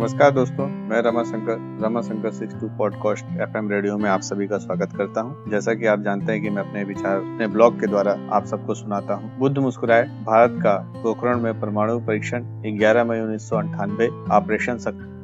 नमस्कार दोस्तों, मैं Rama Shankar Rama Shankar six two podcast FM radio में आप सभी का स्वागत करता हूँ। जैसा कि आप जानते हैं कि मैं अपने विचार, अपने ब्लॉग के द्वारा आप सबको सुनाता हूँ। बुद्ध मुस्कुराए, भारत का पोखरण में परमाणु परीक्षण 11 मई उन्नीस ऑपरेशन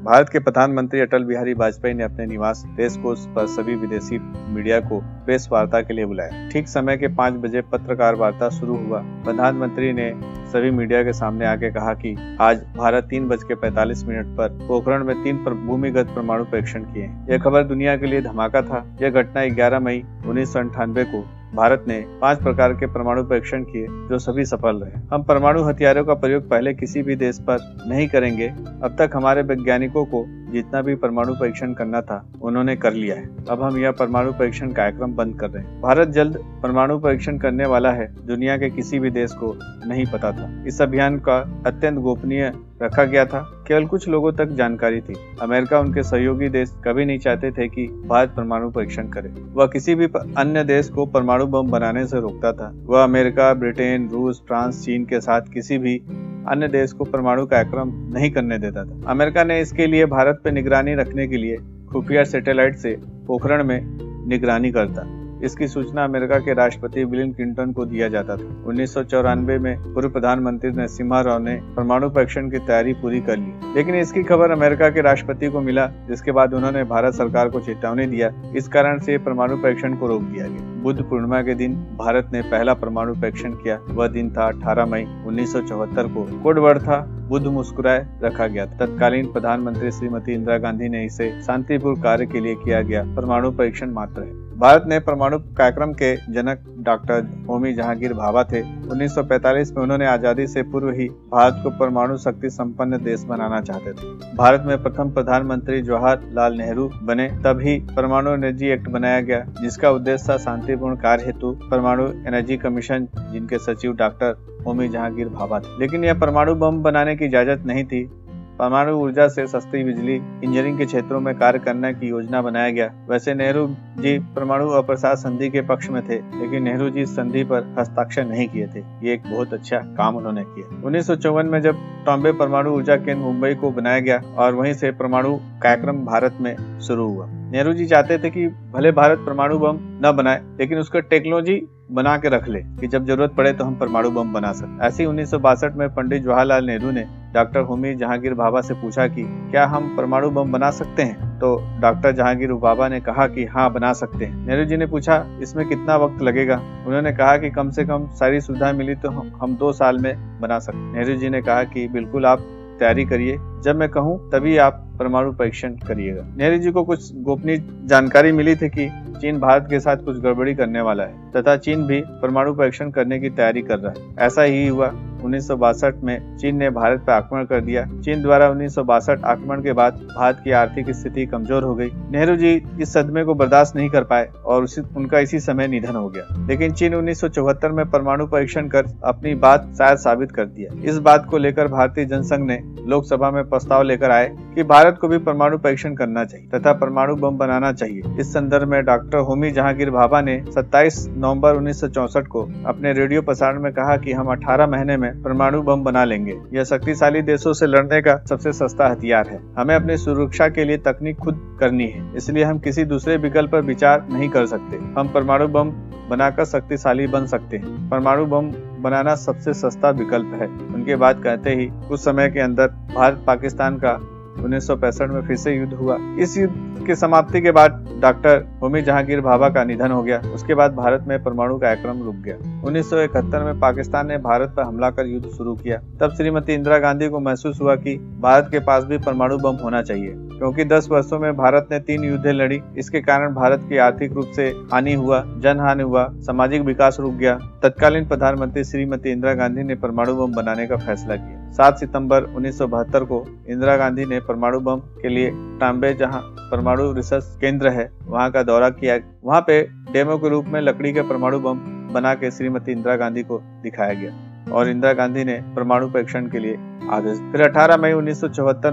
भारत के प्रधानमंत्री अटल बिहारी वाजपेयी ने अपने निवास रेस कोर्स पर सभी विदेशी मीडिया को प्रेस वार्ता के लिए बुलाया। ठीक समय के पाँच बजे पत्रकार वार्ता शुरू हुआ। प्रधानमंत्री ने सभी मीडिया के सामने आके कहा कि आज भारत तीन बज के पैतालीस मिनट पर पोखरण में तीन पर भूमिगत परमाणु परीक्षण किए यह खबर दुनिया के लिए धमाका था। यह घटना 11 मई उन्नीस को भारत ने पाँच प्रकार के परमाणु परीक्षण किए, जो सभी सफल रहे। हम परमाणु हथियारों का प्रयोग पहले किसी भी देश पर नहीं करेंगे। अब तक हमारे वैज्ञानिकों को जितना भी परमाणु परीक्षण करना था, उन्होंने कर लिया है। अब हम यह परमाणु परीक्षण कार्यक्रम बंद कर रहे हैं। भारत जल्द परमाणु परीक्षण करने वाला है, दुनिया के किसी भी देश को नहीं पता था। इस अभियान का अत्यंत गोपनीय रखा गया था। केवल कुछ लोगों तक जानकारी थी। अमेरिका उनके सहयोगी देश कभी नहीं चाहते थे कि भारत परमाणु परीक्षण करे। वह किसी भी अन्य देश को परमाणु बम बनाने से रोकता था। वह अमेरिका, ब्रिटेन, रूस, फ्रांस, चीन के साथ किसी भी अन्य देश को परमाणु कार्यक्रम नहीं करने देता था। अमेरिका ने इसके लिए भारत पर निगरानी रखने के लिए खुफिया सैटेलाइट से पोखरण में निगरानी करता। इसकी सूचना अमेरिका के राष्ट्रपति विलियम क्लिंटन को दिया जाता था। उन्नीस सौ चौरानवे में पूर्व प्रधानमंत्री नरसिम्हा राव ने परमाणु परीक्षण की तैयारी पूरी कर ली। लेकिन इसकी खबर अमेरिका के राष्ट्रपति को मिला, जिसके बाद उन्होंने भारत सरकार को चेतावनी दिया। इस कारण से परमाणु परीक्षण को रोक दिया गया। बुद्ध पूर्णिमा के दिन भारत ने पहला परमाणु परीक्षण किया। वह दिन था 18 मई उन्नीस को। कोड वर्ड था, बुद्ध मुस्कुराए रखा गया। तत्कालीन प्रधानमंत्री श्रीमती इंदिरा गांधी ने इसे शांतिपूर्ण कार्य के लिए किया गया। परमाणु परीक्षण मात्र है। भारत ने परमाणु कार्यक्रम के जनक डॉक्टर होमी जहांगीर भाभा थे। 1945 में उन्होंने आज़ादी से पूर्व ही भारत को परमाणु शक्ति संपन्न देश बनाना चाहते थे। भारत में प्रथम प्रधानमंत्री जवाहरलाल नेहरू बने तभी परमाणु एनर्जी एक्ट बनाया गया, जिसका उद्देश्य था शांतिपूर्ण कार्य हेतु परमाणु एनर्जी कमीशन, जिनके सचिव डॉक्टर होमी जहांगीर भाभा थे। लेकिन यह परमाणु बम बनाने की इजाज़त नहीं थी। परमाणु ऊर्जा से सस्ती बिजली, इंजीनियरिंग के क्षेत्रों में कार्य करने की योजना बनाया गया। वैसे नेहरू जी परमाणु अप्रसार संधि के पक्ष में थे, लेकिन नेहरू जी संधि पर हस्ताक्षर नहीं किए थे। ये एक बहुत अच्छा काम उन्होंने किया। उन्नीस में जब टॉम्बे परमाणु ऊर्जा केंद्र मुंबई को बनाया गया और वहीं से परमाणु कार्यक्रम भारत में शुरू हुआ। नेहरू जी चाहते थे कि भले भारत परमाणु बम न बनाए, लेकिन उसका टेक्नोलॉजी बना के रख ले कि जब ज़रूरत पड़े तो हम परमाणु बम बना सकते ऐसे उन्नीस में पंडित जवाहरलाल नेहरू ने डॉक्टर होमी जहांगीर बाबा से पूछा कि क्या हम परमाणु बम बना सकते हैं? तो डॉक्टर जहांगीर बाबा ने कहा कि हाँ बना सकते हैं। नेहरू जी ने पूछा, इसमें कितना वक्त लगेगा? उन्होंने कहा कि कम से कम सारी सुविधा मिली तो हम दो साल में बना सकते नेहरू जी ने कहा कि बिल्कुल आप तैयारी करिए। जब मैं कहूँ, तभी आप परमाणु परीक्षण करिएगा। नेहरू जी को कुछ गोपनीय जानकारी मिली थी कि चीन भारत के साथ कुछ गड़बड़ी करने वाला है, तथा चीन भी परमाणु परीक्षण करने की तैयारी कर रहा है। ऐसा ही हुआ। उन्नीस सौ बासठ में चीन ने भारत पर आक्रमण कर दिया। चीन द्वारा उन्नीस सौ बासठ आक्रमण के बाद भारत की आर्थिक स्थिति कमज़ोर हो गई। नेहरू जी इस सदमे को बर्दाश्त नहीं कर पाए और उसी, उनका इसी समय निधन हो गया। लेकिन चीन उन्नीस सौ चौहत्तर में परमाणु परीक्षण कर अपनी बात शायद साबित कर दिया। इस बात को लेकर भारतीय जनसंघ ने लोकसभा में प्रस्ताव लेकर आए कि भारत को भी परमाणु परीक्षण करना चाहिए तथा परमाणु बम बनाना चाहिए। इस संदर्भ में डॉक्टर होमी जहांगीर भाभा ने 27 नवंबर उन्नीस को अपने रेडियो प्रसारण में कहा कि हम 18 महीने में परमाणु बम बना लेंगे। यह शक्तिशाली देशों से लड़ने का सबसे सस्ता हथियार है। हमें अपनी सुरक्षा के लिए तकनीक खुद करनी है, इसलिए हम किसी दूसरे विकल्प पर विचार नहीं कर सकते। हम परमाणु बम बनाकर शक्तिशाली बन सकते हैं। परमाणु बम बनाना सबसे सस्ता विकल्प है। उनके बाद कहते ही कुछ समय के अंदर भारत पाकिस्तान का उन्नीस सौ पैंसठ में फिर से युद्ध हुआ। इस युद्ध की समाप्ति के बाद डॉक्टर होमी जहांगीर भाभा का निधन हो गया। उसके बाद भारत में परमाणु कार्यक्रम रुक गया। उन्नीस सौ इकहत्तर में पाकिस्तान ने भारत पर हमला कर युद्ध शुरू किया। तब श्रीमती इंदिरा गांधी को महसूस हुआ कि भारत के पास भी परमाणु बम होना चाहिए, क्योंकि 10 वर्षों में भारत ने तीन युद्ध लड़ी। इसके कारण भारत की आर्थिक रूप से हानि हुआ जन हानि हुआ, सामाजिक विकास रुक गया। तत्कालीन प्रधानमंत्री श्रीमती इंदिरा गांधी ने परमाणु बम बनाने का फैसला किया। सात सितंबर उन्नीस सौ बहत्तर को इंदिरा गांधी ने परमाणु बम के लिए टाम्बे जहाँ परमाणु रिसर्च केंद्र है, वहाँ का दौरा किया। वहाँ पे डेमो के रूप में लकड़ी के परमाणु बम बना के श्रीमती इंदिरा गांधी को दिखाया गया और इंदिरा गांधी ने परमाणु परीक्षण के लिए आदेश। फिर 18 मई उन्नीस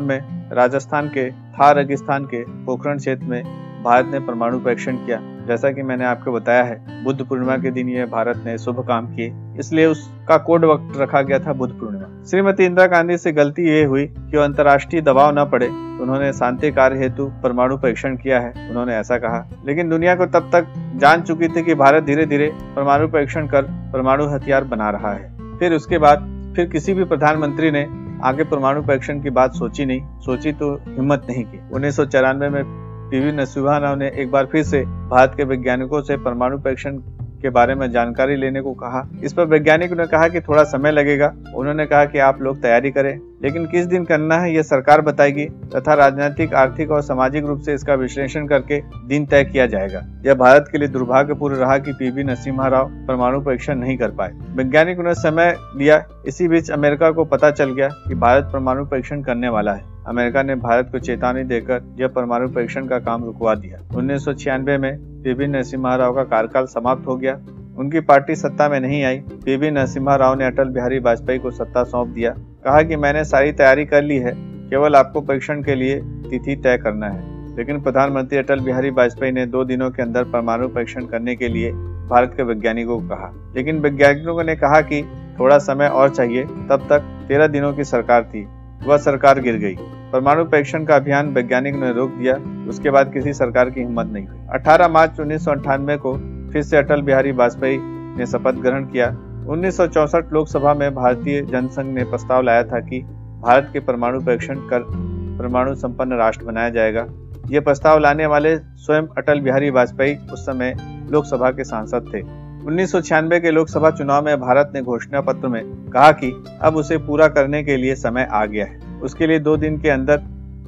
में राजस्थान के थार रेगिस्तान के पोखरण क्षेत्र में भारत ने परमाणु परीक्षण किया। जैसा कि मैंने आपको बताया है, बुद्ध पूर्णिमा के दिन ये भारत ने शुभ काम किए, इसलिए उसका कोड वक्त रखा गया था बुद्ध पूर्णिमा। श्रीमती इंदिरा गांधी से गलती ये हुई कि अंतर्राष्ट्रीय दबाव न पड़े, उन्होंने शांति कार्य हेतु परमाणु परीक्षण किया है, उन्होंने ऐसा कहा। लेकिन दुनिया को तब तक जान चुकी थी कि भारत धीरे धीरे परमाणु परीक्षण कर परमाणु हथियार बना रहा है। फिर उसके बाद फिर किसी भी प्रधानमंत्री ने आगे परमाणु परीक्षण की बात सोची नहीं, सोची तो हिम्मत नहीं की। उन्नीस सौ चौरानवे में पीवी नरसिम्हा ने एक बार फिर से भारत के वैज्ञानिकों से परमाणु परीक्षण के बारे में जानकारी लेने को कहा। इस पर वैज्ञानिकों ने कहा कि थोड़ा समय लगेगा। उन्होंने कहा कि आप लोग तैयारी करें, लेकिन किस दिन करना है यह सरकार बताएगी तथा राजनीतिक, आर्थिक और सामाजिक रूप से इसका विश्लेषण करके दिन तय किया जाएगा। यह भारत के लिए दुर्भाग्यपूर्ण रहा कि पीवी नरसिम्हा राव परमाणु परीक्षण नहीं कर पाए। वैज्ञानिकों ने समय लिया। इसी बीच अमेरिका को पता चल गया कि भारत परमाणु परीक्षण करने वाला है। अमेरिका ने भारत को चेतावनी देकर यह परमाणु परीक्षण का काम रुकवा दिया। उन्नीस सौ छियानवे में पीवी नरसिम्हा राव का कार्यकाल समाप्त हो गया। उनकी पार्टी सत्ता में नहीं आई। पीवी नरसिम्हा राव ने अटल बिहारी वाजपेयी को सत्ता सौंप दिया। कहा कि मैंने सारी तैयारी कर ली है। केवल आपको परीक्षण के लिए तिथि तय करना है। लेकिन प्रधानमंत्री अटल बिहारी वाजपेयी ने दो दिनों के अंदर परमाणु परीक्षण करने के लिए भारत के वैज्ञानिकों को कहा। लेकिन वैज्ञानिकों ने कहा कि थोड़ा समय और चाहिए। तब तक तेरह दिनों की सरकार थी। वह सरकार गिर गई। परमाणु परीक्षण का अभियान वैज्ञानिक ने रोक दिया। उसके बाद किसी सरकार की हिम्मत नहीं हुई। 18 मार्च उन्नीस सौ अठानवे को फिर से अटल बिहारी वाजपेयी ने शपथ ग्रहण किया। उन्नीस लोकसभा में भारतीय जनसंघ ने प्रस्ताव लाया था कि भारत के परमाणु परीक्षण कर परमाणु संपन्न राष्ट्र बनाया जाएगा। ये प्रस्ताव लाने वाले स्वयं अटल बिहारी वाजपेयी उस समय लोकसभा के सांसद थे। उन्नीस सौ छियानवे के लोकसभा चुनाव में भारत ने घोषणा पत्र में कहा कि अब उसे पूरा करने के लिए समय आ गया है। उसके लिए दो दिन के अंदर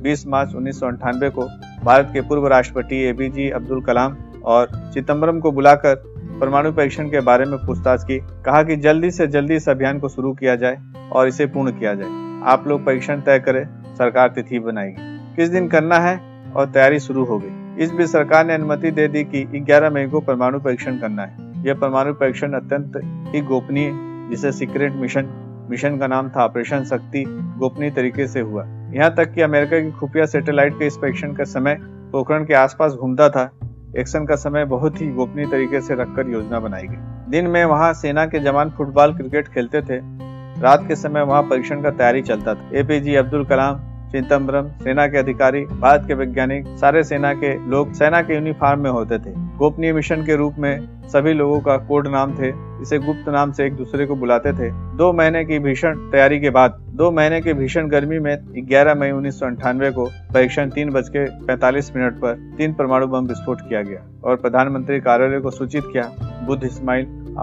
20 मार्च उन्नीस को भारत के पूर्व राष्ट्रपति एपीजे अब्दुल कलाम और चिदम्बरम को बुलाकर परमाणु परीक्षण के बारे में पूछताछ की, कहा कि जल्दी से जल्दी इस अभियान को शुरू किया जाए और इसे पूर्ण किया जाए। आप लोग परीक्षण तय करें, सरकार तिथि बनाएगी। किस दिन करना है और तैयारी शुरू हो गई। इस बीच सरकार ने अनुमति दे दी कि 11 मई को परमाणु परीक्षण करना है। यह परमाणु परीक्षण अत्यंत ही गोपनीय जिसे सीक्रेट मिशन मिशन का नाम था ऑपरेशन शक्ति, गोपनीय तरीके से हुआ। यहाँ तक कि अमेरिका की खुफिया सैटेलाइट के इंस्पेक्शन का समय पोखरण के आसपास घूमता था, एक्शन का समय बहुत ही गोपनीय तरीके से रखकर योजना बनाई गई। दिन में वहाँ सेना के जवान फुटबॉल, क्रिकेट खेलते थे। रात के समय वहाँ परीक्षण का तैयारी चलता था। एपीजे अब्दुल कलाम चिदम्बरम सेना के अधिकारी, भारत के वैज्ञानिक, सारे सेना के लोग सेना के यूनिफॉर्म में होते थे। गोपनीय मिशन के रूप में सभी लोगों का कोड नाम थे। इसे गुप्त नाम से एक दूसरे को बुलाते थे। दो महीने की भीषण तैयारी के बाद, दो महीने के भीषण गर्मी में 11 मई उन्नीस को परीक्षण तीन बज के मिनट पर तीन परमाणु बम विस्फोट किया गया और प्रधानमंत्री कार्यालय को सूचित किया, बुद्ध इस्माइल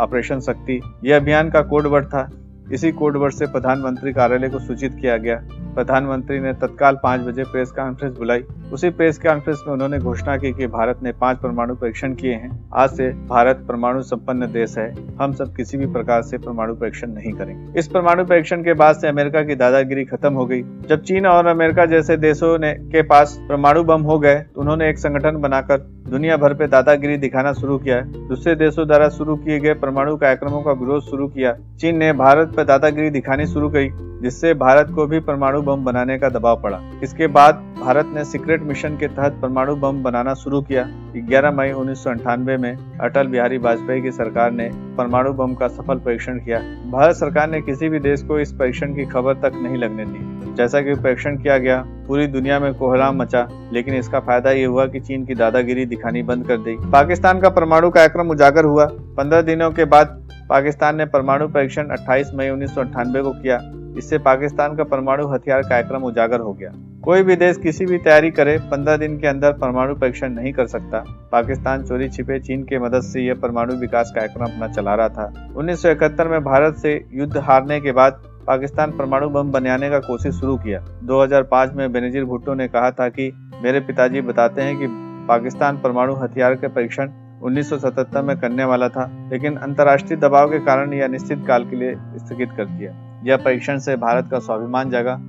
ऑपरेशन शक्ति। यह अभियान का कोड वर्ड था। इसी कोड वर्ड से प्रधानमंत्री कार्यालय को सूचित किया गया। प्रधानमंत्री ने तत्काल पाँच बजे प्रेस कॉन्फ्रेंस बुलाई। उसी प्रेस कॉन्फ्रेंस में उन्होंने घोषणा की कि भारत ने पाँच परमाणु परीक्षण किए हैं। आज से भारत परमाणु संपन्न देश है। हम सब किसी भी प्रकार से परमाणु परीक्षण नहीं करेंगे। इस परमाणु परीक्षण के बाद से अमेरिका की दादागिरी खत्म हो गई। जब चीन और अमेरिका जैसे देशों ने के पास परमाणु बम हो गए तो उन्होंने एक संगठन बनाकर दुनिया भर पे दादागिरी दिखाना शुरू किया दूसरे देशों द्वारा शुरू किए गए परमाणु कार्यक्रमों का विरोध शुरू किया। चीन ने भारत पर दादागिरी दिखानी शुरू की जिससे भारत को भी परमाणु बम बनाने का दबाव पड़ा। इसके बाद भारत ने सीक्रेट मिशन के तहत परमाणु बम बनाना शुरू किया। 11 मई उन्नीस में अटल बिहारी वाजपेयी की सरकार ने परमाणु बम का सफल परीक्षण किया। भारत सरकार ने किसी भी देश को इस परीक्षण की खबर तक नहीं लगने दी। जैसा कि परीक्षण किया गया पूरी दुनिया में कोहराम मचा, लेकिन इसका फ़ायदा ये हुआ कि चीन की दादागिरी दिखानी बंद कर दी। पाकिस्तान का परमाणु कार्यक्रम उजागर हुआ। पंद्रह दिनों के बाद पाकिस्तान ने परमाणु परीक्षण 28 मई उन्नीस सौ अठानबे को किया, इससे पाकिस्तान का परमाणु हथियार कार्यक्रम उजागर हो गया। कोई भी देश किसी भी तैयारी करे, पंद्रह दिन के अंदर परमाणु परीक्षण नहीं कर सकता। पाकिस्तान चोरी छिपे चीन के मदद से यह परमाणु विकास कार्यक्रम अपना चला रहा था। उन्नीस सौ इकहत्तर में भारत से युद्ध हारने के बाद पाकिस्तान परमाणु बम बनाने का कोशिश शुरू किया। 2005 में बेनजीर भुट्टो ने कहा था कि मेरे पिताजी बताते हैं कि पाकिस्तान परमाणु हथियार के परीक्षण 1977 में करने वाला था, लेकिन अंतर्राष्ट्रीय दबाव के कारण यह निश्चित काल के लिए स्थगित कर दिया। यह परीक्षण से भारत का स्वाभिमान जगा।